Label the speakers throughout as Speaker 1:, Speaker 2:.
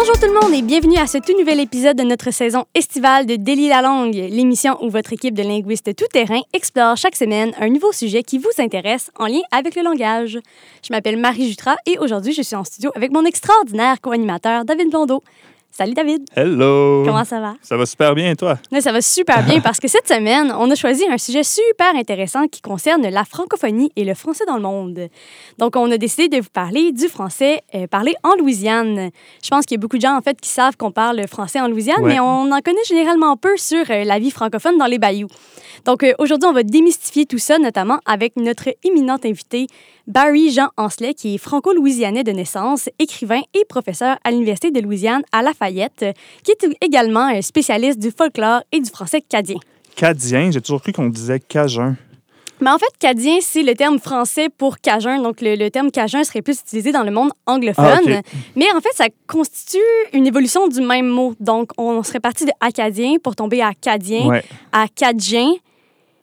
Speaker 1: Bonjour tout le monde et bienvenue à ce tout nouvel épisode de notre saison estivale de Délit la langue, l'émission où votre équipe de linguistes tout-terrain explore chaque semaine un nouveau sujet qui vous intéresse en lien avec le langage. Je m'appelle Marie Jutras et aujourd'hui je suis en studio avec mon extraordinaire co-animateur David Blondeau. Salut David.
Speaker 2: Hello.
Speaker 1: Comment ça va?
Speaker 2: Ça va super bien, toi?
Speaker 1: Oui, ça va super bien parce que cette semaine, on a choisi un sujet super intéressant qui concerne la francophonie et le français dans le monde. Donc, on a décidé de vous parler du français euh, parlé en Louisiane. Je pense qu'il y a beaucoup de gens, en fait, qui savent qu'on parle français en Louisiane,
Speaker 2: Ouais.
Speaker 1: mais on en connaît généralement peu sur euh, la vie francophone dans les bayous. Donc, euh, aujourd'hui, on va démystifier tout ça, notamment avec notre éminente invité, Barry Jean Ancelet, qui est franco-louisianais de naissance, écrivain et professeur à l'Université de Louisiane à Lafayette, qui est également un spécialiste du folklore et du français cadien.
Speaker 2: Cadien, j'ai toujours cru qu'on disait cajun.
Speaker 1: Mais en fait, cadien, c'est le terme français pour cajun. Donc, le, le terme cajun serait plus utilisé dans le monde anglophone.
Speaker 2: Ah.
Speaker 1: Mais en fait, ça constitue une évolution du même mot. Donc, on serait parti de acadien pour tomber à cadien,
Speaker 2: Ouais.
Speaker 1: à cadien,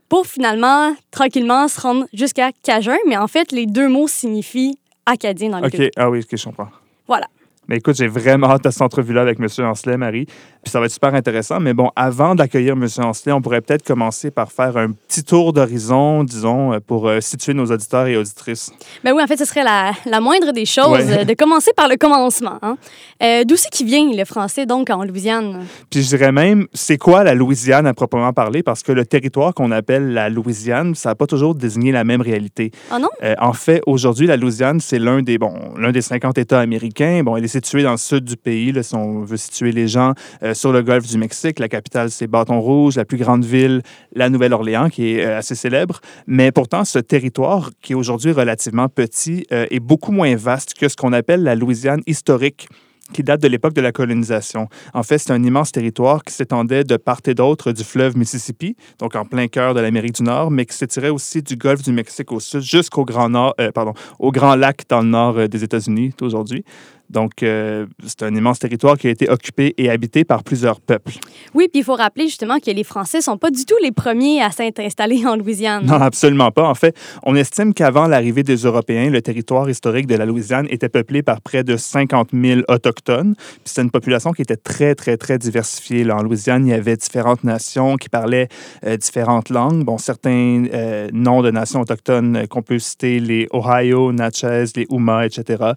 Speaker 1: pour finalement, tranquillement, se rendre jusqu'à cajun. Mais en fait, les deux mots signifient acadien dans le
Speaker 2: OK. Ah oui, OK, je comprends.
Speaker 1: Voilà.
Speaker 2: Mais écoute, j'ai vraiment hâte à cette entrevue-là avec M. Ancelet, Marie. Puis ça va être super intéressant. Mais bon, avant d'accueillir M. Ancelet, on pourrait peut-être commencer par faire un petit tour d'horizon, disons, euh, pour euh, situer nos auditeurs et auditrices.
Speaker 1: Ben oui, en fait, ce serait la, la moindre des choses
Speaker 2: Ouais.
Speaker 1: euh, de commencer par le commencement. hein. Euh, D'où c'est qui vient le français, donc, en Louisiane?
Speaker 2: Puis je dirais même, c'est quoi la Louisiane à proprement parler? Parce que le territoire qu'on appelle la Louisiane, ça n'a pas toujours désigné la même réalité.
Speaker 1: Ah non?
Speaker 2: Euh, en fait, aujourd'hui, la Louisiane, c'est l'un des, bon, l'un des 50 États américains. Bon, elle est située dans le sud du pays, là, si on veut situer les gens, euh, sur le golfe du Mexique. La capitale, c'est Bâton Rouge. La plus grande ville, la Nouvelle-Orléans, qui est euh, assez célèbre. Mais pourtant, ce territoire, qui est aujourd'hui relativement petit, euh, est beaucoup moins vaste que ce qu'on appelle la Louisiane historique qui date de l'époque de la colonisation. En fait, c'est un immense territoire qui s'étendait de part et d'autre du fleuve Mississippi, donc en plein cœur de l'Amérique du Nord, mais qui s'étirait aussi du golfe du Mexique au sud jusqu'au Grand Nord, euh, pardon, au Grand Lac dans le nord des États-Unis aujourd'hui. Donc, euh, c'est un immense territoire qui a été occupé et habité par plusieurs peuples.
Speaker 1: Oui, puis il faut rappeler justement que les Français sont pas du tout les premiers à s'être installés en Louisiane.
Speaker 2: Non, absolument pas. En fait, on estime qu'avant l'arrivée des Européens, le territoire historique de la Louisiane était peuplé par près de 50 000 autochtones. Puis c'était une population qui était très, très, très diversifiée. Là, en Louisiane, il y avait différentes nations qui parlaient euh, différentes langues. Bon, certains euh, noms de nations autochtones qu'on peut citer, les Ohio, Natchez, les Houma, etc.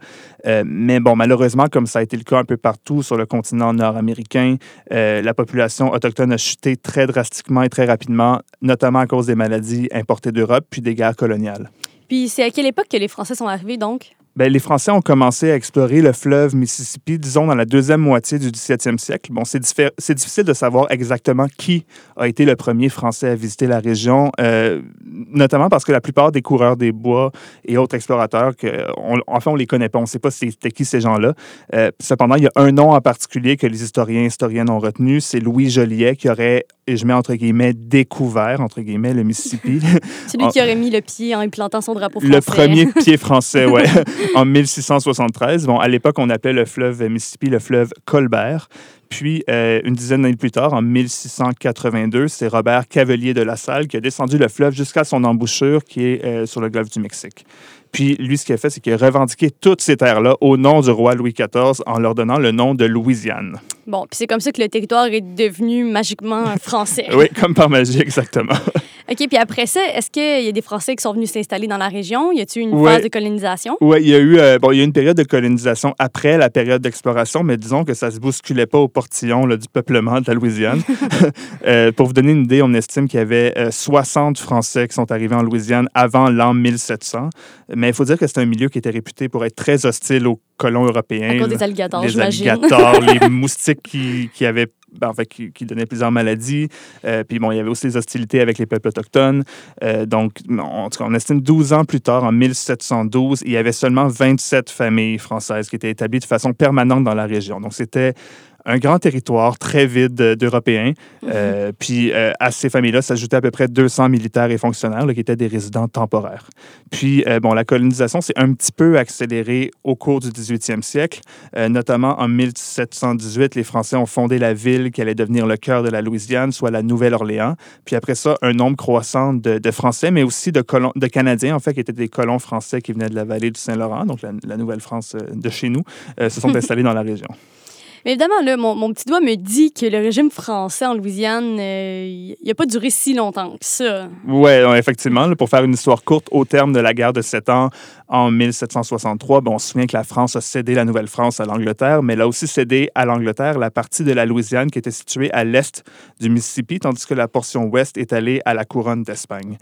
Speaker 2: Euh, mais bon, malheureusement, comme ça a été le cas un peu partout sur le continent nord-américain, euh, la population autochtone a chuté très drastiquement et très rapidement, notamment à cause des maladies importées d'Europe puis des guerres coloniales.
Speaker 1: Puis c'est à quelle époque que les Français sont arrivés, donc?
Speaker 2: Ben, les Français ont commencé à explorer le fleuve Mississippi, disons, dans la deuxième moitié du 17e siècle. Bon, c'est difficile de savoir exactement qui a été le premier Français à visiter la région, euh, notamment parce que la plupart des coureurs des bois et autres explorateurs, que, on, enfin, on les connaît pas. On ne sait pas c'était qui ces gens-là. Euh, cependant, il y a un nom en particulier que les historiens et historiennes ont retenu, c'est Louis Joliet, qui aurait, et je mets entre guillemets, découvert, entre guillemets, le Mississippi.
Speaker 1: Celui qui aurait mis le pied en implantant son drapeau français.
Speaker 2: Le premier pied français, ouais, en 1673. Bon, à l'époque, on appelait le fleuve Mississippi le fleuve Colbert. Puis, euh, une dizaine d'années plus tard, en 1682, c'est Robert Cavelier de la Salle qui a descendu le fleuve jusqu'à son embouchure qui est euh, sur le golfe du Mexique. Puis, lui, ce qu'il a fait, c'est qu'il a revendiqué toutes ces terres-là au nom du roi Louis XIV en leur donnant le nom de Louisiane.
Speaker 1: Bon, puis c'est comme ça que le territoire est devenu magiquement français.
Speaker 2: Oui, comme par magie, exactement.
Speaker 1: OK, puis après ça, est-ce qu'il y a des Français qui sont venus s'installer dans la région? Y a-t-il une
Speaker 2: Ouais.
Speaker 1: phase de colonisation?
Speaker 2: Oui, il y a eu euh, bon, il y a une période de colonisation après la période d'exploration, mais disons que ça se bousculait pas au portillon là, du peuplement de la Louisiane. Euh, pour vous donner une idée, on estime qu'il y avait euh, 60 Français qui sont arrivés en Louisiane avant l'an 1700. Mais il faut dire que c'est un milieu qui était réputé pour être très hostile aux colons européens.
Speaker 1: À cause des alligators,
Speaker 2: les alligators, les moustiques qui, qui avaient en fait, qui, donnaient plusieurs maladies. Euh, puis bon, il y avait aussi des hostilités avec les peuples autochtones. Euh, donc, on, en tout cas, on estime 12 ans plus tard, en 1712, il y avait seulement 27 familles françaises qui étaient établies de façon permanente dans la région. Donc, c'était un grand territoire très vide euh, d'Européens. Euh, puis euh, à ces familles-là s'ajoutaient à peu près 200 militaires et fonctionnaires là, qui étaient des résidents temporaires. Puis, bon, la colonisation s'est un petit peu accélérée au cours du 18e siècle. Notamment en 1718, les Français ont fondé la ville qui allait devenir le cœur de la Louisiane, soit la Nouvelle-Orléans. Puis après ça, un nombre croissant de, de Français, mais aussi de, colons, de Canadiens, en fait, qui étaient des colons français qui venaient de la vallée du Saint-Laurent, donc la, la Nouvelle-France de chez nous, se sont installés dans la région.
Speaker 1: Mais évidemment, là, mon, mon petit doigt me dit que le régime français en Louisiane, euh, il n'a pas duré si longtemps que ça.
Speaker 2: Oui, effectivement. là, pour faire une histoire courte, au terme de la guerre de Sept Ans en 1763, bon, on se souvient que la France a cédé la Nouvelle-France à l'Angleterre, mais elle a aussi cédé à l'Angleterre la partie de la Louisiane qui était située à l'est du Mississippi, tandis que la portion ouest est allée à la couronne d'Espagne.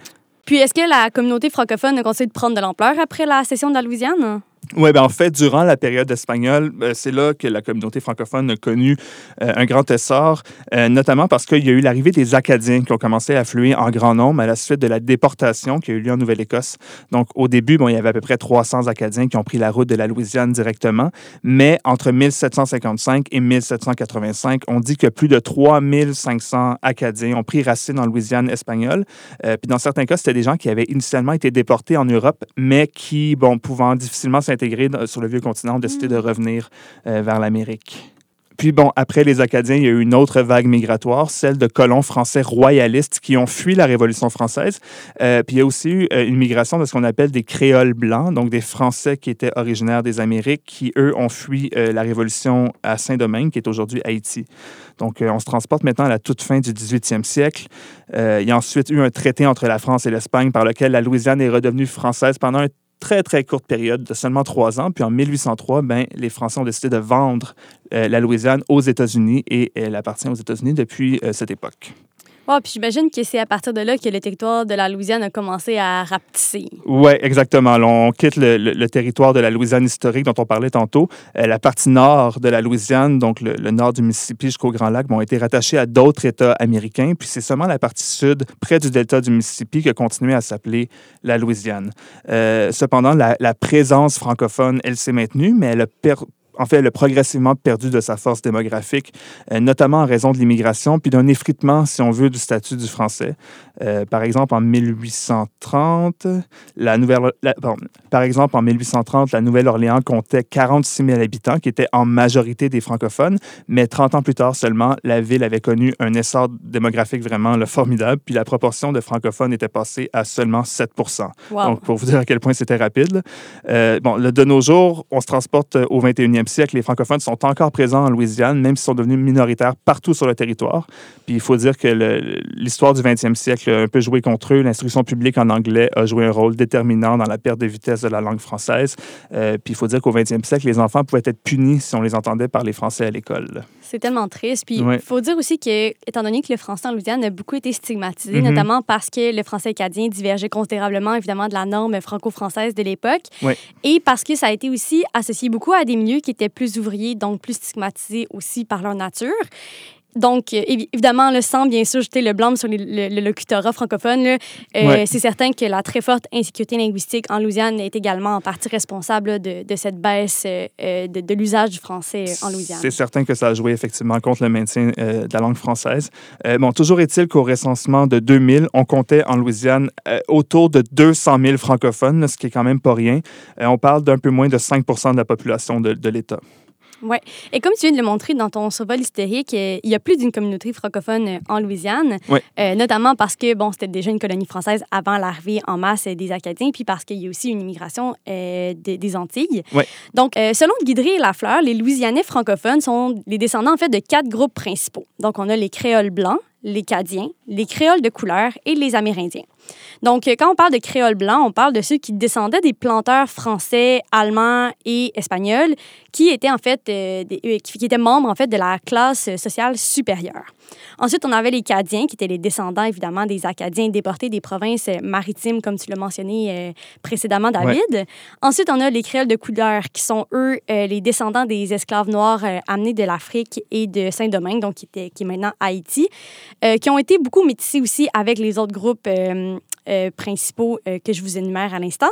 Speaker 1: Puis, est-ce que la communauté francophone a continué de prendre de l'ampleur après la cession de la Louisiane?
Speaker 2: Oui, ben en fait, durant la période espagnole, euh, c'est là que la communauté francophone a connu euh, un grand essor, euh, notamment parce qu'il y a eu l'arrivée des Acadiens qui ont commencé à affluer en grand nombre à la suite de la déportation qui a eu lieu en Nouvelle-Écosse. Donc, au début, bon, il y avait à peu près 300 Acadiens qui ont pris la route de la Louisiane directement, mais entre 1755 et 1785, on dit que plus de 3500 Acadiens ont pris racine en Louisiane espagnole. puis dans certains cas, c'était des gens qui avaient initialement été déportés en Europe, mais qui, bon, pouvant difficilement s'intégrer dans- sur le vieux continent, ont décidé de revenir euh, vers l'Amérique. Puis bon, après les Acadiens, il y a eu une autre vague migratoire, celle de colons français royalistes qui ont fui la Révolution française. Euh, puis il y a aussi eu euh, une migration de ce qu'on appelle des créoles blancs, donc des Français qui étaient originaires des Amériques, qui eux ont fui euh, la Révolution à Saint-Domingue, qui est aujourd'hui Haïti. Donc euh, on se transporte maintenant à la toute fin du 18e siècle. Il y a ensuite eu un traité entre la France et l'Espagne par lequel la Louisiane est redevenue française pendant un très, très courte période de seulement trois ans. Puis en 1803, ben, les Français ont décidé de vendre euh, la Louisiane aux États-Unis et elle appartient aux États-Unis depuis euh, cette époque.
Speaker 1: Ouais, puis j'imagine que c'est à partir de là que le territoire de la Louisiane a commencé à rapetisser.
Speaker 2: Oui, exactement. On quitte le, territoire de la Louisiane historique dont on parlait tantôt. Euh, la partie nord de la Louisiane, donc le, nord du Mississippi jusqu'au Grand Lac, ont été rattachés à d'autres États américains. Puis c'est seulement la partie sud, près du delta du Mississippi, qui a continué à s'appeler la Louisiane. Euh, cependant, la, la présence francophone, elle s'est maintenue, mais elle a per- en fait, elle a progressivement perdu de sa force démographique, euh, notamment en raison de l'immigration, puis d'un effritement, si on veut, du statut du français. Euh, par exemple, en 1830, la Nouvelle, la- pardon, par exemple, en 1830, la Nouvelle-Orléans comptait 46 000 habitants, qui étaient en majorité des francophones, mais 30 ans plus tard seulement, la ville avait connu un essor démographique vraiment là, formidable, puis la proportion de francophones était passée à seulement 7
Speaker 1: Wow.
Speaker 2: donc, pour vous dire à quel point c'était rapide. Euh, bon, de nos jours, on se transporte au 21e siècle. Les francophones sont encore présents en Louisiane, même s'ils sont devenus minoritaires partout sur le territoire. Puis il faut dire que l'histoire du 20e siècle a un peu joué contre eux. L'instruction publique en anglais a joué un rôle déterminant dans la perte de vitesse de la langue française. Euh, puis il faut dire qu'au 20e siècle, les enfants pouvaient être punis si on les entendait parler français à l'école.
Speaker 1: C'est tellement triste. Puis il
Speaker 2: Ouais.
Speaker 1: faut dire aussi que, étant donné que le français en Louisiane a beaucoup été stigmatisé,
Speaker 2: Mhm.
Speaker 1: notamment parce que le français acadien divergeait considérablement, évidemment, de la norme franco-française de l'époque,
Speaker 2: Ouais.
Speaker 1: et parce que ça a été aussi associé beaucoup à des milieux qui plus ouvriers, donc plus stigmatisés aussi par leur nature. Donc, euh, évi- évidemment, le sans bien sûr jeter le blâme sur les- le, le locutorat francophone, là, euh,
Speaker 2: Ouais.
Speaker 1: c'est certain que la très forte insécurité linguistique en Louisiane est également en partie responsable là, de, de cette baisse euh, de, de l'usage du français en Louisiane.
Speaker 2: C'est certain que ça a joué effectivement contre le maintien euh, de la langue française. Bon, toujours est-il qu'au recensement de 2000, on comptait en Louisiane autour de 200 000 francophones, ce qui est quand même pas rien. On parle d'un peu moins de 5% de la population de, de l'État.
Speaker 1: Oui. Et comme tu viens de le montrer dans ton survol historique, euh, il y a plus d'une communauté francophone euh, en Louisiane,
Speaker 2: Ouais.
Speaker 1: euh, notamment parce que, bon, c'était déjà une colonie française avant l'arrivée en masse des Acadiens, puis parce qu'il y a aussi une immigration euh, des- des Antilles.
Speaker 2: Ouais.
Speaker 1: Donc, euh, selon Guidry et Lafleur, les Louisianais francophones sont les descendants, en fait, de quatre groupes principaux. Donc, on a les créoles blancs, les Cadiens, les créoles de couleur et les Amérindiens. Donc, euh, quand on parle de créoles blancs, on parle de ceux qui descendaient des planteurs français, allemands et espagnols qui étaient en fait euh, des- euh, qui, étaient membres en fait de la classe sociale supérieure. Ensuite, on avait les Cadiens qui étaient les descendants évidemment des Acadiens déportés des provinces euh, maritimes comme tu l'as mentionné euh, précédemment David. Ensuite, on a les créoles de couleur qui sont eux euh, les descendants des esclaves noirs euh, amenés de l'Afrique et de Saint-Domingue donc qui était qui est maintenant Haïti qui ont été beaucoup métissés aussi avec les autres groupes euh, principaux euh, que je vous énumère à l'instant.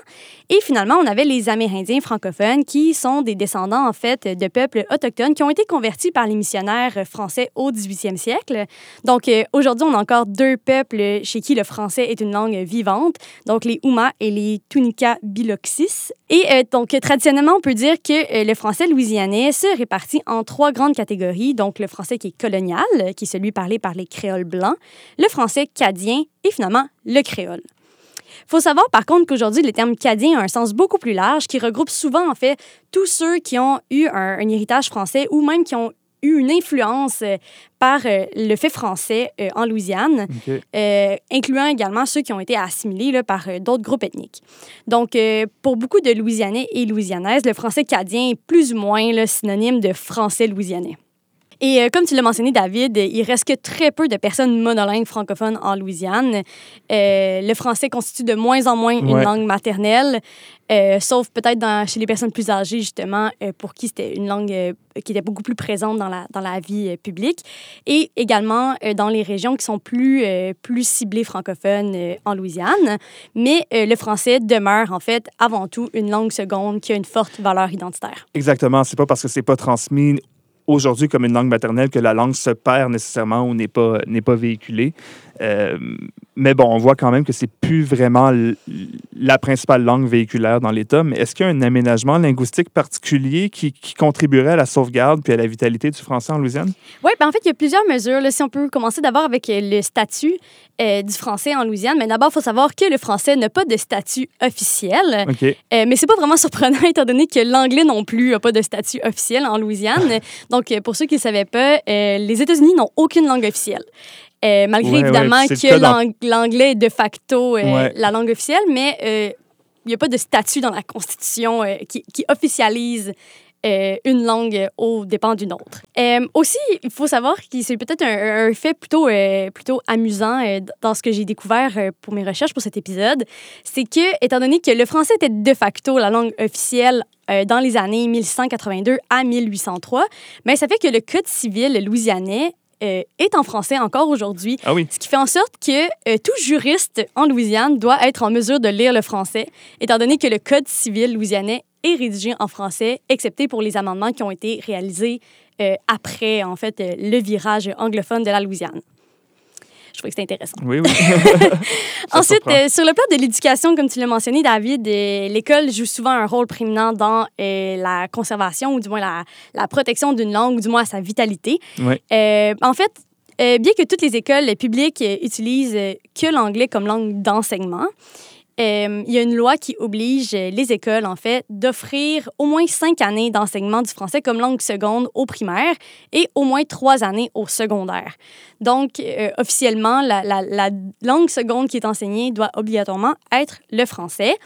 Speaker 1: Et finalement, on avait les Amérindiens francophones qui sont des descendants, en fait, de peuples autochtones qui ont été convertis par les missionnaires français au 18e siècle. Donc, euh, aujourd'hui, on a encore deux peuples chez qui le français est une langue vivante, donc les Huma et les Tunica biloxis. Et euh, donc, traditionnellement, on peut dire que euh, le français louisianais se répartit en trois grandes catégories. Donc, le français qui est colonial, qui est celui parlé par les créoles blancs, le français cadien et finalement le créole. Il faut savoir par contre qu'aujourd'hui, le terme cadien a un sens beaucoup plus large qui regroupe souvent en fait tous ceux qui ont eu un, un héritage français ou même qui ont eu une influence par le fait français en Louisiane, incluant également ceux qui ont été assimilés là, par d'autres groupes ethniques. Donc, pour beaucoup de Louisianais et Louisianaises, le français cadien est plus ou moins le synonyme de français louisianais. Et euh, comme tu l'as mentionné, David, il reste que très peu de personnes monolingues francophones en Louisiane. Euh, le français constitue de moins en moins une langue maternelle, euh, sauf peut-être chez les personnes plus âgées, justement, pour qui c'était une langue qui était beaucoup plus présente dans la, dans la vie publique. Et également dans les régions qui sont plus, plus ciblées francophones en Louisiane. Mais le français demeure, en fait, avant tout, une langue seconde qui a une forte valeur identitaire.
Speaker 2: Exactement. C'est pas parce que c'est pas transmis aujourd'hui comme une langue maternelle que la langue se perd nécessairement ou n'est pas, n'est pas véhiculée. Euh, mais bon, on voit quand même que c'est plus vraiment la principale langue véhiculaire dans l'État. Mais est-ce qu'il y a un aménagement linguistique particulier qui, qui, contribuerait à la sauvegarde puis à la vitalité du français en Louisiane?
Speaker 1: Oui, ben en fait, il y a plusieurs mesures. Là, si on peut commencer d'abord avec euh, le statut euh, du français en Louisiane. Mais d'abord, il faut savoir que le français n'a pas de statut officiel.
Speaker 2: OK.
Speaker 1: Euh, mais c'est pas vraiment surprenant étant donné que l'anglais non plus n'a pas de statut officiel enLouisiane. Donc, pour ceux qui ne savaient pas, les États-Unis n'ont aucune langue officielle. Euh, malgré évidemment que l'anglais est de facto euh, la langue officielle, mais euh, il n'y a pas de statut dans la Constitution qui, officialise une langue au dépend d'une autre. aussi, il faut savoir que c'est peut-être un, fait plutôt, plutôt amusant dans ce que j'ai découvert pour mes recherches pour cet épisode, c'est que, étant donné que le français était de facto la langue officielle dans les années 1682 à 1803, mais ça fait que le Code civil louisianais euh, est en français encore aujourd'hui.
Speaker 2: Ah oui.
Speaker 1: Ce qui fait en sorte que euh, tout juriste en Louisiane doit être en mesure de lire le français, étant donné que le Code civil louisianais est rédigé en français, excepté pour les amendements qui ont été réalisés euh, après, en fait, le virage anglophone de la Louisiane. Je trouvais que c'était intéressant.
Speaker 2: Oui, oui.
Speaker 1: Ensuite, euh, sur le plan de l'éducation, comme tu l'as mentionné, David, euh, l'école joue souvent un rôle prééminent dans euh, la conservation ou du moins la, la protection d'une langue ou du moins sa vitalité.
Speaker 2: Oui.
Speaker 1: en fait, bien que toutes les écoles publiques utilisent que l'anglais comme langue d'enseignement, euh, il y a une loi qui oblige les écoles, en fait, d'offrir au moins cinq années d'enseignement du français comme langue seconde au primaire et au moins trois années au secondaire. Donc, euh, officiellement, la, la, langue seconde qui est enseignée doit obligatoirement être le français.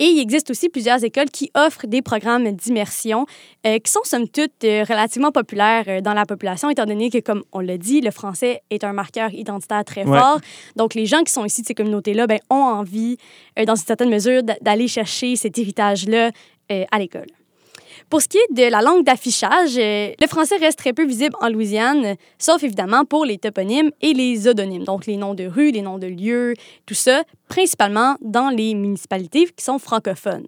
Speaker 1: Et il existe aussi plusieurs écoles qui offrent des programmes d'immersion euh, qui sont somme toute euh, relativement populaires euh, dans la population, étant donné que, comme on l'a dit, le français est un marqueur identitaire très fort. Donc, les gens qui sont ici de ces communautés-là ben, ont envie, dans une certaine mesure, d'aller chercher cet héritage-là à l'école. Pour ce qui est de la langue d'affichage, euh, le français reste très peu visible en Louisiane, sauf évidemment pour les toponymes et les odonymes, donc les noms de rues, les noms de lieux, tout ça, principalement dans les municipalités qui sont francophones.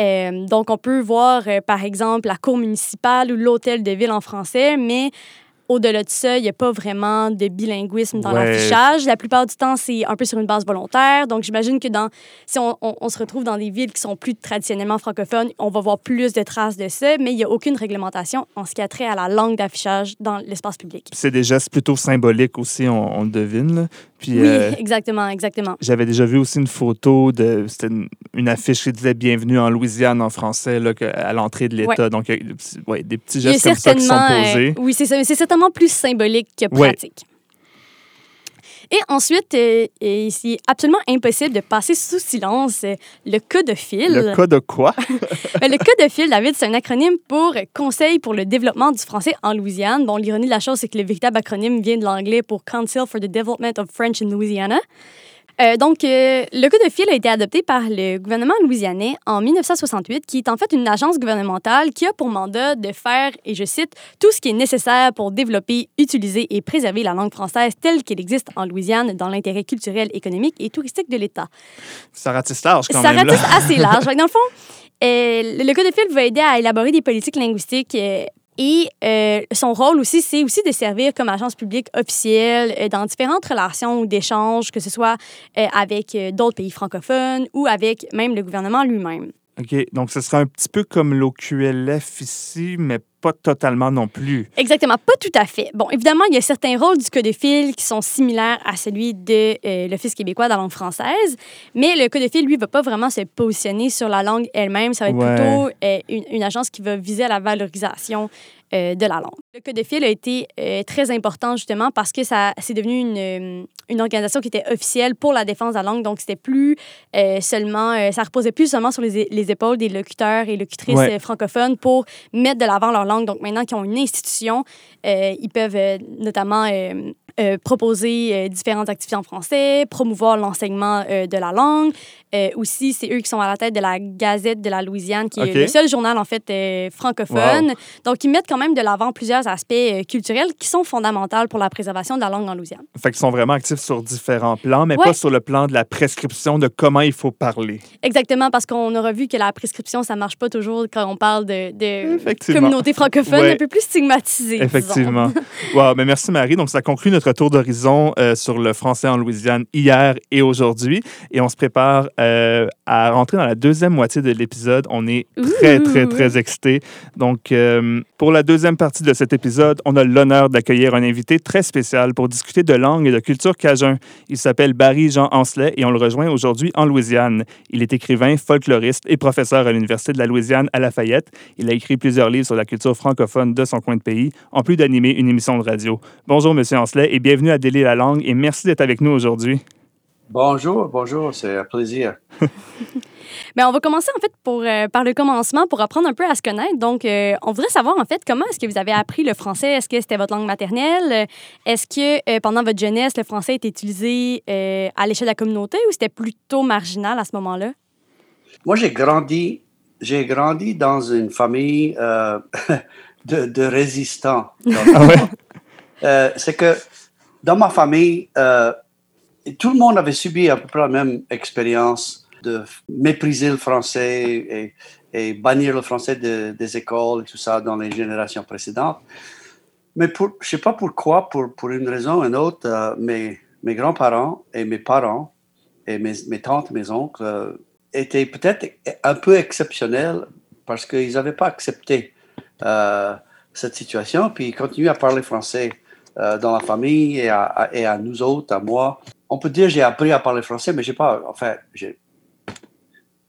Speaker 1: Euh, donc, on peut voir, euh, par exemple, la cour municipale ou l'hôtel de ville en français, mais au-delà de ça, il n'y a pas vraiment de bilinguisme dans l'affichage. La plupart du temps, c'est un peu sur une base volontaire. Donc, j'imagine que dans, si on, on, se retrouve dans des villes qui sont plus traditionnellement francophones, on va voir plus de traces de ça, mais il n'y a aucune réglementation en ce qui a trait à la langue d'affichage dans l'espace public.
Speaker 2: C'est des gestes plutôt symboliques aussi, on, le devine.
Speaker 1: Puis, oui, euh, exactement, exactement.
Speaker 2: J'avais déjà vu aussi une photo de. C'était une, affiche qui disait Bienvenue en Louisiane en français là, à l'entrée de l'État. Donc, ouais, des petits gestes comme ça qui sont posés.
Speaker 1: Euh, oui, c'est ça. C'est plus symbolique que pratique. Et ensuite, euh, c'est absolument impossible de passer sous silence euh, le code de fil.
Speaker 2: Le code de quoi?
Speaker 1: Ben, le de fil, David, c'est un acronyme pour Conseil pour le développement du français en Louisiane. Bon, l'ironie de la chose, c'est que le véritable acronyme vient de l'anglais pour Council for the Development of French in Louisiana. Euh, donc, euh, le code de fil a été adopté par le gouvernement louisianais en 1968, qui est en fait une agence gouvernementale qui a pour mandat de faire, et je cite, tout ce qui est nécessaire pour développer, utiliser et préserver la langue française telle qu'elle existe en Louisiane dans l'intérêt culturel, économique et touristique de l'État.
Speaker 2: Ça ratisse large quand
Speaker 1: Ça
Speaker 2: même.
Speaker 1: Ça ratisse assez large. dans le fond, euh, le code de fil va aider à élaborer des politiques linguistiques et euh, son rôle aussi, c'est aussi de servir comme agence publique officielle euh, dans différentes relations d'échanges, que ce soit euh, avec d'autres pays francophones ou avec même le gouvernement lui-même.
Speaker 2: OK. Donc, ce sera un petit peu comme l'OQLF ici, mais pas totalement non plus.
Speaker 1: Exactement, pas tout à fait. Bon, évidemment, il y a certains rôles du fil qui sont similaires à celui de euh, l'Office québécois de la langue française, mais le fil, lui, va pas vraiment se positionner sur la langue elle-même. Ça va être plutôt euh, une, agence qui va viser à la valorisation euh, de la langue. Le Code de fil a été euh, très important justement parce que ça c'est devenu une, euh, une, organisation qui était officielle pour la défense de la langue. Donc, c'était plus seulement, ça reposait plus seulement sur les, les épaules des locuteurs et locutrices francophones pour mettre de l'avant leur langue. Donc, maintenant qu'ils ont une institution, ils peuvent notamment euh, proposer euh, différentes activités en français, promouvoir l'enseignement euh, de la langue. aussi, c'est eux qui sont à la tête de la Gazette de la Louisiane, qui est le seul journal, en fait, francophone. Donc, ils mettent quand même de l'avant plusieurs aspects culturels qui sont fondamentaux pour la préservation de la langue en Louisiane.
Speaker 2: Fait qu'ils sont vraiment actifs sur différents plans, mais pas sur le plan de la prescription de comment il faut parler.
Speaker 1: Exactement, parce qu'on aura vu que la prescription, ça marche pas toujours quand on parle de, de communauté francophone un peu plus stigmatisée.
Speaker 2: Effectivement. wow, mais merci Marie. Donc, ça conclut notre tour d'horizon euh, sur le français en Louisiane hier et aujourd'hui. Et on se prépare euh, à rentrer dans la deuxième moitié de l'épisode. On est très, très, très excités. Donc, euh, pour la deuxième partie de cet épisode, on a l'honneur d'accueillir un invité très spécial pour discuter de langue et de culture cajun. Il s'appelle Barry Jean Ancelet et on le rejoint aujourd'hui en Louisiane. Il est écrivain, folkloriste et professeur à l'Université de la Louisiane à Lafayette. Il a écrit plusieurs livres sur la culture francophone de son coin de pays, en plus d'animer une émission de radio. Bonjour, Monsieur Ancelet, et bienvenue à Délier la langue et merci d'être avec nous aujourd'hui.
Speaker 3: Bonjour, bonjour, c'est un plaisir.
Speaker 1: Mais on va commencer en fait pour, euh, par le commencement pour apprendre un peu à se connaître. Donc, euh, on voudrait savoir en fait comment est-ce que vous avez appris le français? Est-ce que c'était votre langue maternelle? Est-ce que euh, pendant votre jeunesse, le français était utilisé à l'échelle de la communauté ou c'était plutôt marginal à ce moment-là?
Speaker 3: Moi, j'ai grandi, j'ai grandi dans une famille de, de, résistants. ah c'est que dans ma famille, euh, tout le monde avait subi à peu près la même expérience de mépriser le français et, bannir le français des écoles et tout ça dans les générations précédentes. Mais je ne sais pas pourquoi, pour, une raison ou une autre, euh, mes, grands-parents et mes parents et mes, tantes, mes oncles euh, étaient peut-être un peu exceptionnels parce qu'ils n'avaient pas accepté cette situation, puis ils continuaient à parler français euh, dans la famille et à, et à, nous autres, à moi. On peut dire j'ai appris à parler français, mais j'ai pas. Enfin,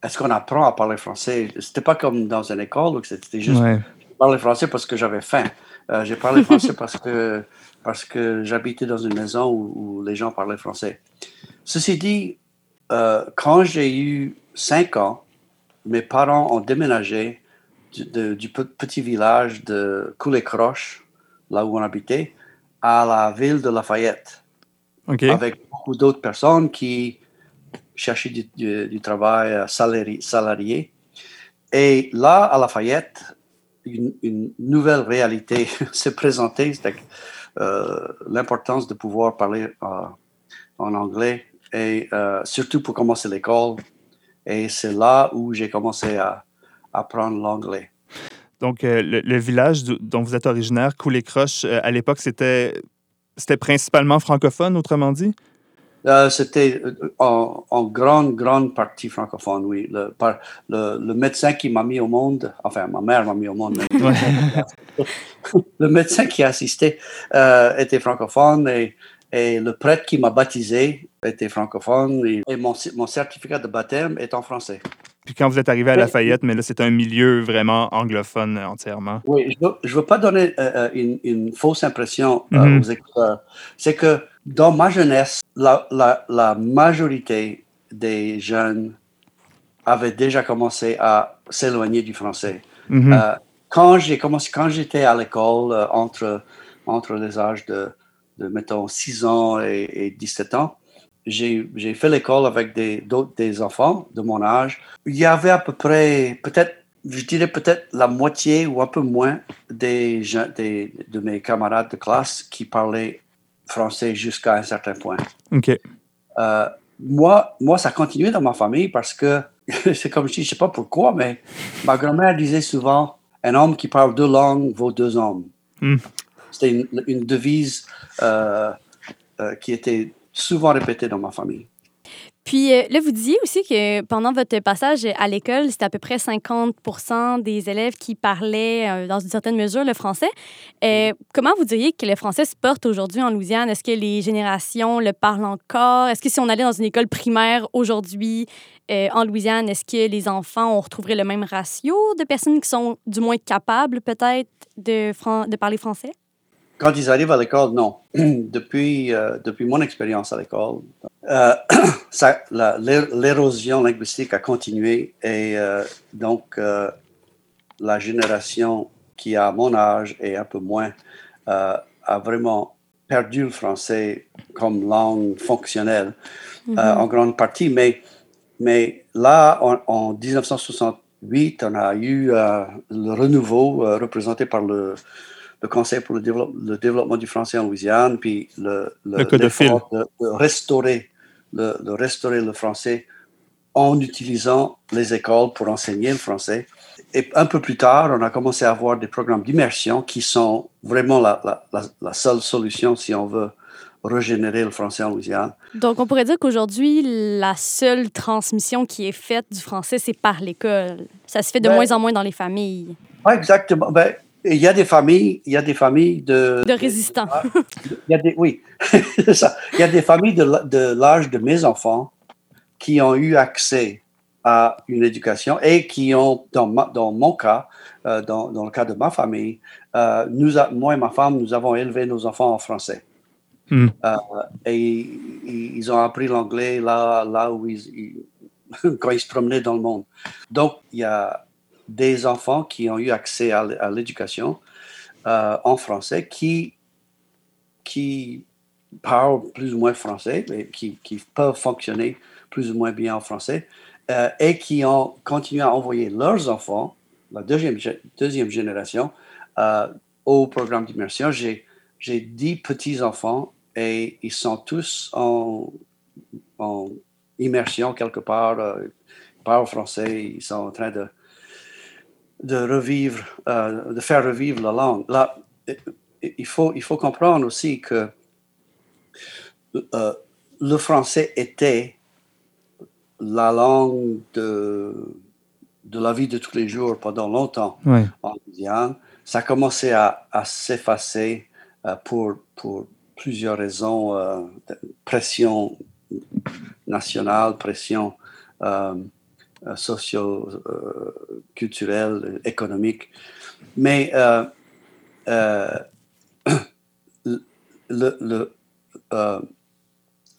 Speaker 3: est-ce qu'on apprend à parler français? C'était pas comme dans une école où c'était juste parler français parce que j'avais faim. Euh, j'ai parlé français parce que parce que j'habitais dans une maison où, les gens parlaient français. Ceci dit, euh, quand j'ai eu cinq ans, mes parents ont déménagé du, du petit village de Coulé-Croche, là où on habitait, à la ville de Lafayette. Avec beaucoup d'autres personnes qui cherchaient du, travail salarié, salarié. Et là, à Lafayette, une, une nouvelle réalité s'est présentée, c'était euh, l'importance de pouvoir parler euh, en anglais, et euh, surtout pour commencer l'école. Et c'est là où j'ai commencé à apprendre l'anglais.
Speaker 2: Donc, euh, le, village dont vous êtes originaire, Coulé-Croche, euh, à l'époque, c'était, c'était principalement francophone, autrement dit?
Speaker 3: Euh, c'était en, grande, grande partie francophone, oui. Le, le, médecin qui m'a mis au monde, enfin, ma mère m'a mis au monde, le médecin qui assistait était francophone et, et, le prêtre qui m'a baptisé était francophone et, mon, mon certificat de baptême est en français.
Speaker 2: Puis quand vous êtes arrivé à Lafayette, mais là, c'est un milieu vraiment anglophone euh, entièrement.
Speaker 3: Oui, je ne veux, pas donner euh, euh, une, fausse impression mhm. aux écouteurs. C'est que dans ma jeunesse, la, la, majorité des jeunes avaient déjà commencé à s'éloigner du français. Mhm. quand j'ai commencé, quand j'étais à l'école, entre, entre les âges de, de, mettons, 6 ans et, et 17 ans, j'ai fait l'école avec des, d'autres, des enfants de mon âge. Il y avait à peu près, peut-être, je dirais peut-être la moitié ou un peu moins des, des, de mes camarades de classe qui parlaient français jusqu'à un certain point.
Speaker 2: OK.
Speaker 3: Euh, moi, moi, ça continuait dans ma famille parce que, c'est comme je dis, je ne sais pas pourquoi, mais ma grand-mère disait souvent un homme qui parle deux langues vaut deux hommes. Hmm. C'était une, devise euh, euh, qui était souvent répété dans ma famille.
Speaker 1: Puis euh, là, vous disiez aussi que pendant votre passage à l'école, c'était à peu près 50 des élèves qui parlaient, euh, dans une certaine mesure, le français. Euh, comment vous diriez que le français se porte aujourd'hui en Louisiane? Est-ce que les générations le parlent encore? Est-ce que si on allait dans une école primaire aujourd'hui en Louisiane, est-ce que les enfants, on retrouverait le même ratio de personnes qui sont du moins capables peut-être de, de parler français?
Speaker 3: Quand ils arrivent à l'école, non. depuis, euh, depuis mon expérience à l'école, euh, l'érosion linguistique a continué et euh, donc la génération qui a mon âge et un peu moins a vraiment perdu le français comme langue fonctionnelle mm-hmm. en grande partie. Mais, mais là, en, en 1968, on a eu le renouveau représenté par le le Conseil pour le, développement du français en Louisiane, puis le,
Speaker 2: le, de,
Speaker 3: restaurer, le, de restaurer le français en utilisant les écoles pour enseigner le français. Et un peu plus tard, on a commencé à avoir des programmes d'immersion qui sont vraiment la, la, la, seule solution si on veut régénérer le français en Louisiane.
Speaker 1: Donc, on pourrait dire qu'aujourd'hui, la seule transmission qui est faite du français, c'est par l'école. Ça se fait de ben moins en moins dans les familles.
Speaker 3: exactement. Ben, il y a des familles, il y a des familles de...
Speaker 1: De résistants.
Speaker 3: Il y a des, oui, ça. Il y a des familles de, l'âge de mes enfants qui ont eu accès à une éducation et qui ont, dans, dans mon cas, euh, dans, dans, le cas de ma famille, euh, nous moi et ma femme, nous avons élevé nos enfants en français. Hmm. Euh, et ils ont appris l'anglais là, là où ils, quand ils se promenaient dans le monde. Donc, il y a des enfants qui ont eu accès à l'éducation euh, en français, qui, qui parlent plus ou moins français, et qui, qui peuvent fonctionner plus ou moins bien en français, euh, et qui ont continué à envoyer leurs enfants, la deuxième, deuxième génération, euh, au programme d'immersion. J'ai, j'ai dix petits-enfants et ils sont tous en, en immersion quelque part, ils parlent français, ils sont en train de de revivre, euh, de faire revivre la langue. Là, il faut, il faut comprendre aussi que euh, le français était la langue de, de la vie de tous les jours pendant longtemps en Louisiane. Ça a commencé à, à s'effacer euh, pour, pour plusieurs raisons, pression nationale, pression euh, socio-culturel, économique. Mais euh, euh, le, le,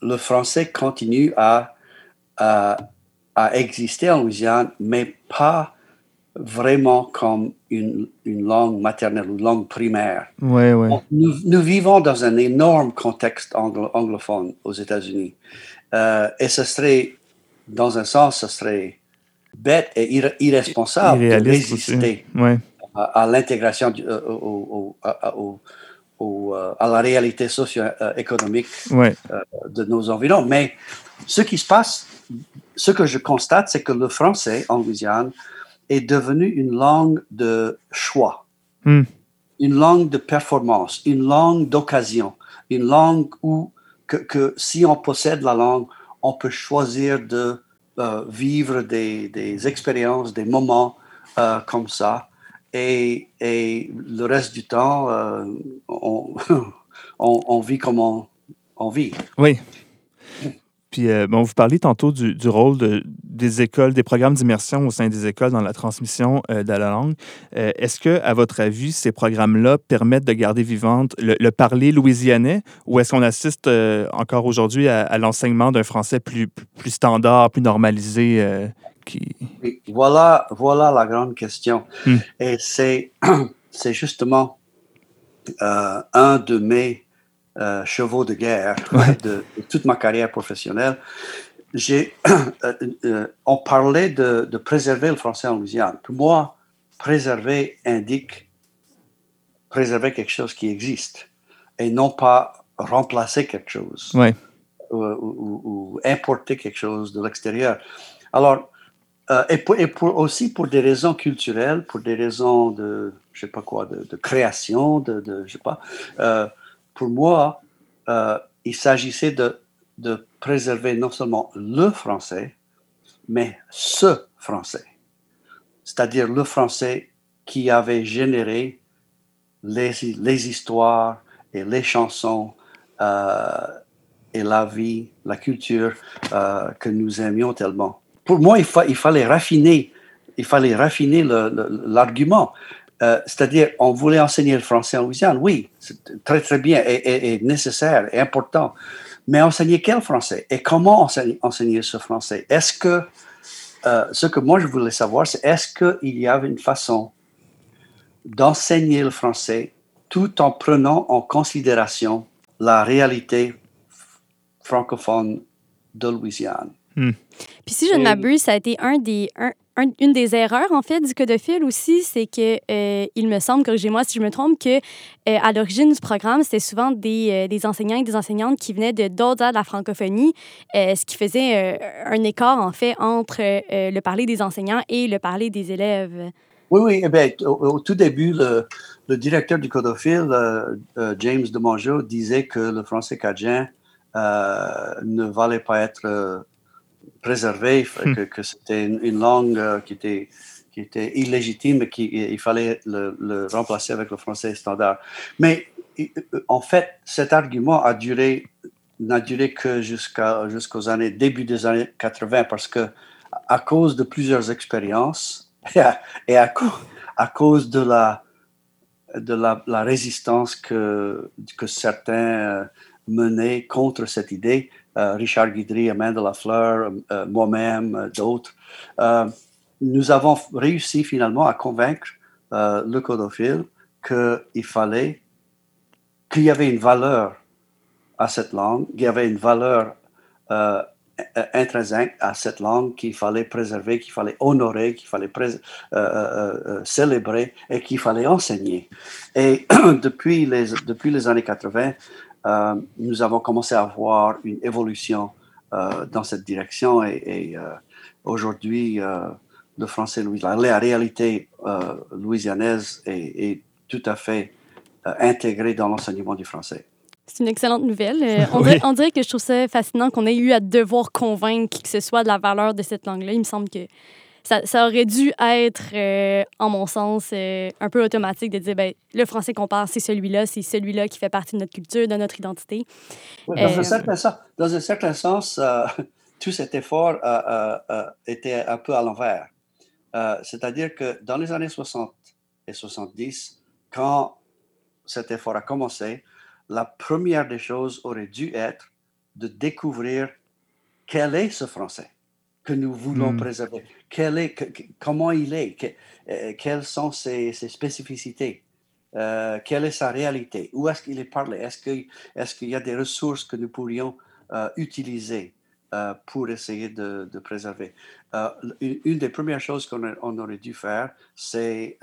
Speaker 3: le, français continue à, à, à, exister en Louisiane, mais pas vraiment comme une, une langue maternelle, une langue primaire.
Speaker 2: Ouais, ouais.
Speaker 3: Nous, nous, vivons dans un énorme contexte anglophone aux États-Unis. et ce serait, dans un sens, ce serait bête et irresponsable de résister à, l'intégration euh, euh, à, la réalité socio-économique euh, de nos environs. Mais ce qui se passe, ce que je constate, c'est que le français en Louisiane est devenu une langue de choix, hmm. une langue de performance, une langue d'occasion, une langue où que, que, si on possède la langue, on peut choisir de euh, vivre des, des, expériences, des moments euh, comme ça. Et, et, le reste du temps, euh, on, on, vit comme on, vit.
Speaker 2: Oui. Puis, bon, vous parliez tantôt du, du rôle de, des écoles, des programmes d'immersion au sein des écoles dans la transmission de la langue. Est-ce que, à votre avis, ces programmes-là permettent de garder vivante le, parler louisianais ou est-ce qu'on assiste encore aujourd'hui à, l'enseignement d'un français plus, plus standard, plus normalisé? qui...
Speaker 3: voilà, voilà la grande question. Hmm. Et c'est, c'est justement un de mes chevaux de guerre de, de, toute ma carrière professionnelle j'ai, euh, euh, on parlait de, de, préserver le français en Louisiane. Pour moi, préserver indique préserver quelque chose qui existe et non pas remplacer quelque chose ou, importer quelque chose de l'extérieur. Alors, euh, et, pour, et pour, aussi pour des raisons culturelles, pour des raisons de, je sais pas quoi, de, de création, de, de, je sais pas, pour moi, il s'agissait de, préserver non seulement le français, mais ce français, c'est-à-dire le français qui avait généré les, histoires et les chansons euh, et la vie, la culture euh, que nous aimions tellement. Pour moi, il fallait raffiner, il fallait raffiner l'argument. Euh, c'est-à-dire, on voulait enseigner le français en Louisiane, oui, c'est très très bien et, et, nécessaire et important. Mais enseigner quel français et comment enseigner, enseigner ce français? Est-ce que ce que moi je voulais savoir, c'est est-ce qu'il y avait une façon d'enseigner le français tout en prenant en considération la réalité francophone de Louisiane?
Speaker 1: Hmm. Puis si je ne m'abuse, ça a été un des, une des erreurs en fait du codophile aussi, c'est que euh, il me semble, corrigez-moi si je me trompe, que euh, à l'origine du programme, c'était souvent des, euh, des, enseignants et des enseignantes qui venaient de d'autres de la francophonie, ce qui faisait un écart en fait entre le parler des enseignants et le parler des élèves.
Speaker 3: Oui, oui. Eh bien, au, tout début, le, directeur du codophile, James de disait que le français cadien ne valait pas être préservé, hmm. que, c'était une, langue qui, était, qui était illégitime et qu'il fallait le, remplacer avec le français standard. Mais en fait, cet argument a duré n'a duré que jusqu'à jusqu'aux années début des années 80 parce que à cause de plusieurs expériences et à, à, cause de la, de la, résistance que, que certains euh, menaient contre cette idée, euh, Richard Guidry, Amanda Lafleur, euh, moi-même, d'autres, nous avons réussi finalement à convaincre le codophile qu'il fallait, qu'il y avait une valeur à cette langue, qu'il y avait une valeur euh, intrinsèque à cette langue qu'il fallait préserver, qu'il fallait honorer, qu'il fallait euh, euh, célébrer et qu'il fallait enseigner. Et depuis les, depuis les années 80, nous avons commencé à voir une évolution dans cette direction et, aujourd'hui, le français louisianais, la réalité louisianaise est, est, tout à fait intégrée dans l'enseignement du français.
Speaker 1: C'est une excellente nouvelle. Euh, on, dirait, que je trouve ça fascinant qu'on ait eu à devoir convaincre qui que ce soit de la valeur de cette langue-là. Il me semble que ça, ça aurait dû être, euh, en mon sens, euh, un peu automatique de dire ben, le français qu'on parle, c'est celui-là, c'est celui-là qui fait partie de notre culture, de notre identité.
Speaker 3: dans, un certain sens, dans un certain sens, tout cet effort était un peu à l'envers. C'est-à-dire que dans les années 60 et 70, quand cet effort a commencé, la première des choses aurait dû être de découvrir quel est ce français que nous voulons hmm. préserver, quel est, comment il est, euh, quelles sont ses, spécificités, euh, quelle est sa réalité, où est-ce qu'il est parlé, est-ce qu'il est y a des ressources que nous pourrions euh, utiliser pour essayer de, préserver? une, des premières choses qu'on aurait dû faire, c'est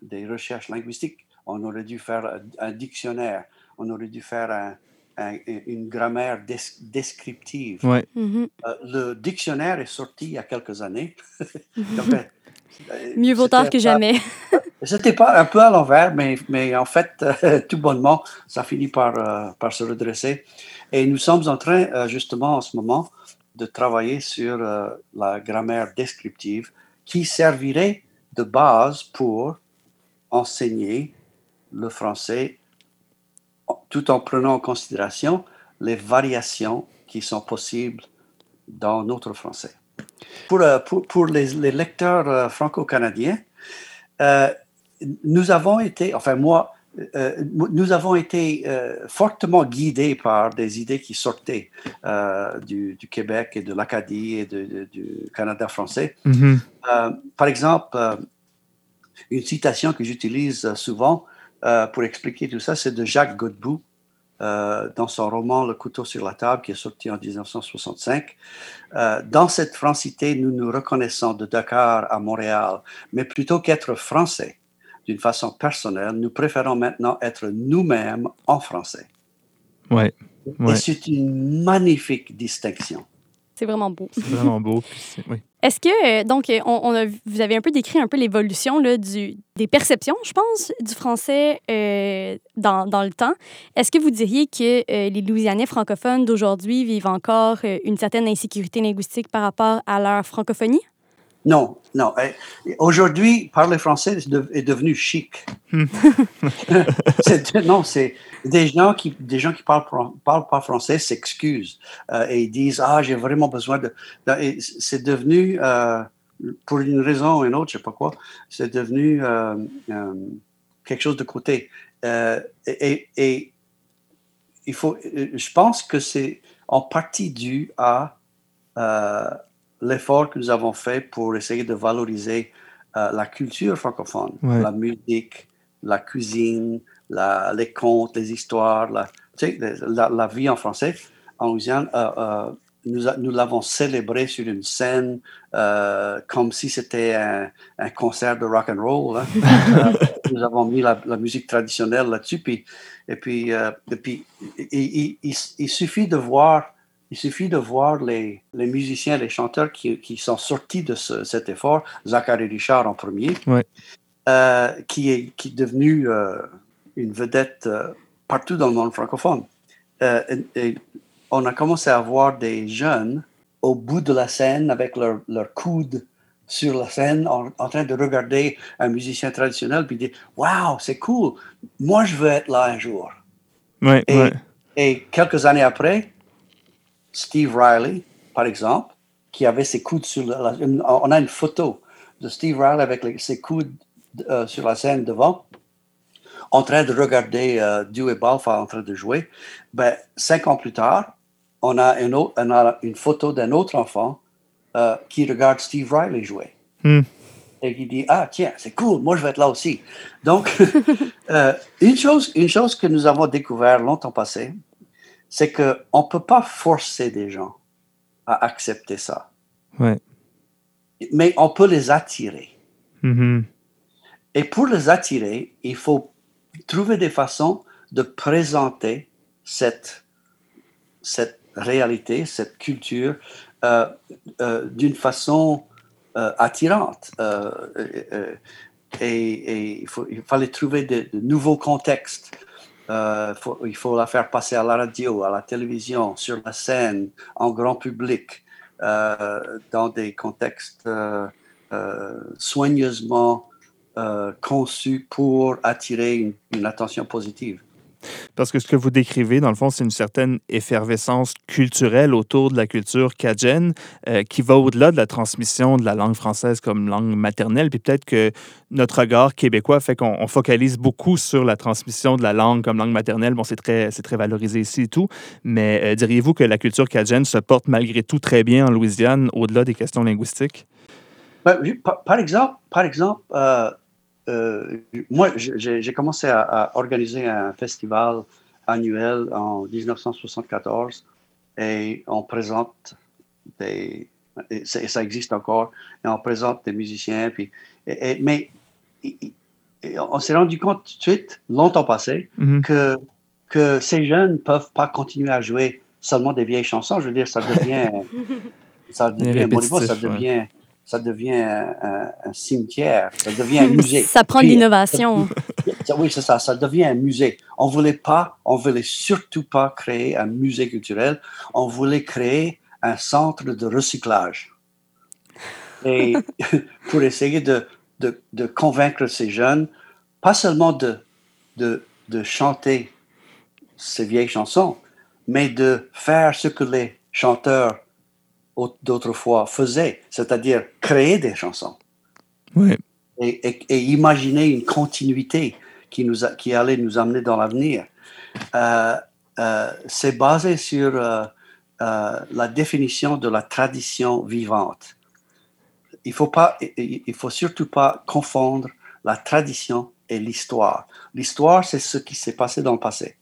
Speaker 3: des recherches linguistiques. On aurait dû faire un dictionnaire, on aurait dû faire une grammaire descriptive.
Speaker 1: Mm-hmm.
Speaker 3: Euh, le dictionnaire est sorti il y a quelques années.
Speaker 1: Euh, Mieux vaut tard que jamais.
Speaker 3: C'était pas un peu à l'envers, mais, mais en fait, tout bonnement, ça finit par, euh, par se redresser. Et nous sommes en train, justement, en ce moment, de travailler sur la grammaire descriptive qui servirait de base pour enseigner le français tout en prenant en considération les variations qui sont possibles dans notre français. Pour, euh, pour, pour les, lecteurs euh, franco-canadiens, euh, nous avons été, enfin moi, nous avons été fortement guidés par des idées qui sortaient du, du, Québec et de l'Acadie et du Canada français.
Speaker 2: Mm-hmm.
Speaker 3: par exemple, une citation que j'utilise souvent, pour expliquer tout ça, c'est de Jacques Godbout, euh, dans son roman Le couteau sur la table, qui est sorti en 1965. Euh, dans cette francité, nous nous reconnaissons de Dakar à Montréal, mais plutôt qu'être français d'une façon personnelle, nous préférons maintenant être nous-mêmes en français.
Speaker 2: Ouais.
Speaker 3: Et c'est une magnifique distinction.
Speaker 1: C'est vraiment beau.
Speaker 2: C'est vraiment beau. Oui.
Speaker 1: Est-ce que, donc, on, a, vous avez un peu décrit un peu l'évolution des perceptions, je pense, du français dans, dans, le temps. Est-ce que vous diriez que les Louisianais francophones d'aujourd'hui vivent encore une certaine insécurité linguistique par rapport à leur francophonie?
Speaker 3: Non, non. Eh, aujourd'hui, parler français est devenu chic. Hmm. non, c'est des gens qui des gens qui parlent parlent pas français s'excusent euh, et ils disent ah j'ai vraiment besoin de. C'est devenu euh, pour une raison ou une autre, je sais pas quoi, c'est devenu euh, quelque chose de côté. Et, et, il faut, je pense que c'est en partie dû à l'effort que nous avons fait pour essayer de valoriser euh, la culture francophone, la musique, la cuisine, la, les contes, les histoires, la, la, la, vie en français en Louisiane. Euh, euh, nous, nous l'avons célébré sur une scène comme si c'était un, un, concert de rock and roll. Hein. nous avons mis la, musique traditionnelle là-dessus. Puis, et puis, et puis il, il, il, suffit de voir il suffit de voir les, les musiciens, les chanteurs qui, qui, sont sortis de cet effort, Zachary Richard en premier, euh, qui, est, qui est devenu euh, une vedette euh, partout dans le monde francophone. Et, on a commencé à voir des jeunes au bout de la scène avec leur, leur coude sur la scène en, train de regarder un musicien traditionnel puis dire Waouh, c'est cool, moi je veux être là un jour. et, et quelques années après, Steve Riley, par exemple, qui avait ses coudes sur la, on a une photo de Steve Riley avec ses coudes euh, sur la scène devant, en train de regarder euh, Dewey Balfa en train de jouer. Ben, cinq ans plus tard, on a une, autre, on a une photo d'un autre enfant euh, qui regarde Steve Riley jouer. Hmm. Et qui dit Ah, tiens, c'est cool, moi je vais être là aussi. Donc, euh, une, chose, une chose que nous avons découvert longtemps passé, c'est qu'on ne peut pas forcer des gens à accepter ça. Mais on peut les attirer. Mm-hmm. Et pour les attirer, il faut trouver des façons de présenter cette, cette réalité, cette culture euh, euh, d'une façon euh, attirante. et, il, faut, il, fallait trouver de nouveaux contextes. Euh, il faut la faire passer à la radio, à la télévision, sur la scène, en grand public, euh, dans des contextes euh, soigneusement conçus pour attirer une attention positive.
Speaker 2: Parce que ce que vous décrivez, dans le fond, c'est une certaine effervescence culturelle autour de la culture cajun euh, qui va au-delà de la transmission de la langue française comme langue maternelle. Puis peut-être que notre regard québécois fait qu'on focalise beaucoup sur la transmission de la langue comme langue maternelle. Bon, c'est très, très valorisé ici et tout. Mais euh, diriez-vous que la culture cajun se porte malgré tout très bien en Louisiane au-delà des questions linguistiques?
Speaker 3: Ben, par, exemple, par exemple euh, euh, moi, j'ai commencé à, organiser un festival annuel en 1974 et on présente des. Et ça existe encore, et on présente des musiciens. Puis, mais on s'est rendu compte tout de suite, longtemps passé, mm-hmm. que, que ces jeunes ne peuvent pas continuer à jouer seulement des vieilles chansons. Je veux dire, ça devient. ça devient, ça devient ça devient un, cimetière, ça devient un musée.
Speaker 1: Ça prend de l'innovation.
Speaker 3: Oui, c'est ça, ça devient un musée. On voulait pas, on voulait surtout pas créer un musée culturel, on voulait créer un centre de recyclage. Et pour essayer de, de, de, convaincre ces jeunes, pas seulement de, de, de chanter ces vieilles chansons, mais de faire ce que les chanteurs d'autrefois faisait, c'est-à-dire créer des chansons. Et, imaginer une continuité qui, nous qui allait nous amener dans l'avenir. Euh, euh, c'est basé sur euh, la définition de la tradition vivante. Il faut pas, il faut surtout pas confondre la tradition et l'histoire. L'histoire, c'est ce qui s'est passé dans le passé.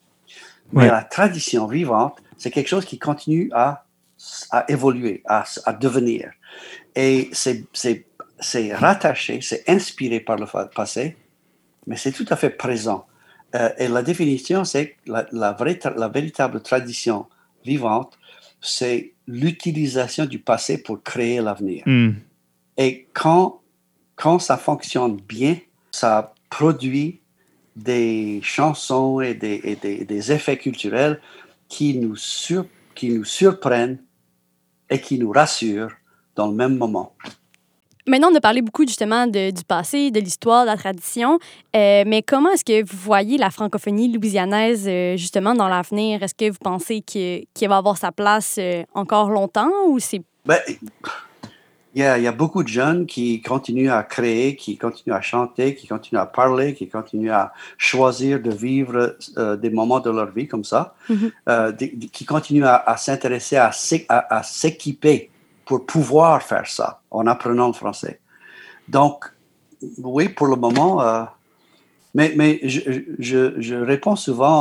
Speaker 3: Mais la tradition vivante, c'est quelque chose qui continue à à évoluer, à, à devenir. Et c'est rattaché, c'est inspiré par le passé, mais c'est tout à fait présent. Euh, et la définition, c'est la, la, vraie, la véritable tradition vivante, c'est l'utilisation du passé pour créer l'avenir. Hmm. Et quand, quand ça fonctionne bien, ça produit des chansons et des, et des, des effets culturels qui nous, sur, qui nous surprennent et qui nous rassurent dans le même moment.
Speaker 1: Maintenant, on a parlé beaucoup justement de, du passé, de l'histoire, de la tradition, euh, mais comment est-ce que vous voyez la francophonie louisianaise euh, justement dans l'avenir? Est-ce que vous pensez qu'elle va avoir sa place euh, encore longtemps ou c'est...
Speaker 3: Ben, il y, a, il y, a, beaucoup de jeunes qui continuent à créer, qui continuent à chanter, qui continuent à parler, qui continuent à choisir de vivre euh, des moments de leur vie comme ça, mm -hmm. euh, qui continuent à, à s'intéresser, à, à, à s'équiper pour pouvoir faire ça en apprenant le français. Donc, oui, pour le moment, euh, mais, mais je, je, je, réponds souvent,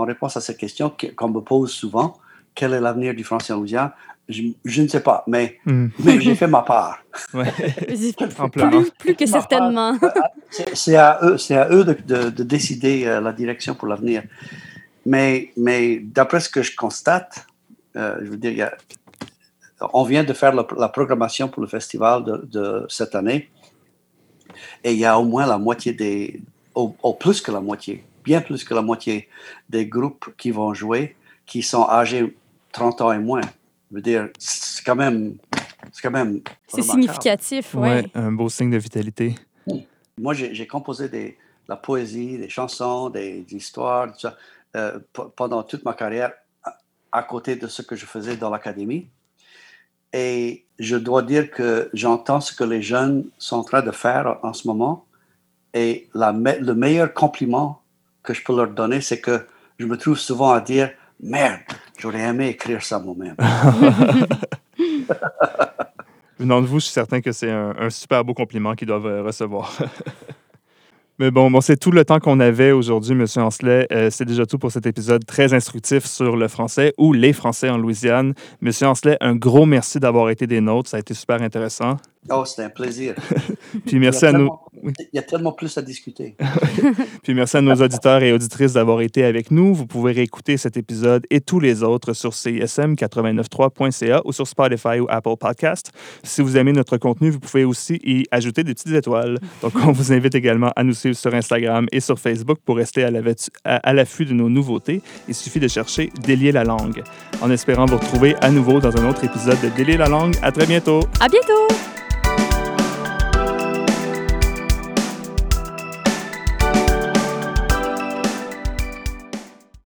Speaker 3: en réponse à cette question qu'on me pose souvent, quel est l'avenir du français en Louisiane? Je, je, ne sais pas, mais, mm. mais j'ai fait ma part.
Speaker 1: Ouais. plus, plus, que certainement.
Speaker 3: C'est à eux, à eux de, de, de décider euh, la direction pour l'avenir. Mais, mais d'après ce que je constate, euh, je veux dire, il y a, on vient de faire la, la programmation pour le festival de, de, cette année et il y a au moins la moitié des, au, au, plus que la moitié, bien plus que la moitié des groupes qui vont jouer qui sont âgés 30 ans et moins. Je veux dire, c'est quand même, c'est quand même.
Speaker 1: C'est significatif, oui. Ouais,
Speaker 2: un beau signe de vitalité.
Speaker 3: Moi, j'ai composé des, la poésie, des chansons, des, des histoires, tout ça, euh, pendant toute ma carrière, à, à côté de ce que je faisais dans l'académie. Et je dois dire que j'entends ce que les jeunes sont en train de faire en ce moment. Et la, le meilleur compliment que je peux leur donner, c'est que je me trouve souvent à dire Merde, j'aurais aimé écrire ça moi-même.
Speaker 2: Venant de vous, je suis certain que c'est un, un, super beau compliment qu'ils doivent euh, recevoir. Mais bon, bon c'est tout le temps qu'on avait aujourd'hui, M. Ancelet. Euh, c'est déjà tout pour cet épisode très instructif sur le français ou les Français en Louisiane. M. Ancelet, un gros merci d'avoir été des nôtres. Ça a été super intéressant.
Speaker 3: Oh, c'était un plaisir.
Speaker 2: Puis merci à nous.
Speaker 3: Il y a tellement plus à discuter.
Speaker 2: Puis merci à nos auditeurs et auditrices d'avoir été avec nous. Vous pouvez réécouter cet épisode et tous les autres sur csm893.ca ou sur Spotify ou Apple Podcast. Si vous aimez notre contenu, vous pouvez aussi y ajouter des petites étoiles. Donc, on vous invite également à nous suivre sur Instagram et sur Facebook pour rester à l'affût de nos nouveautés. Il suffit de chercher Délier la langue. En espérant vous retrouver à nouveau dans un autre épisode de Délier la langue. À très bientôt.
Speaker 1: À bientôt.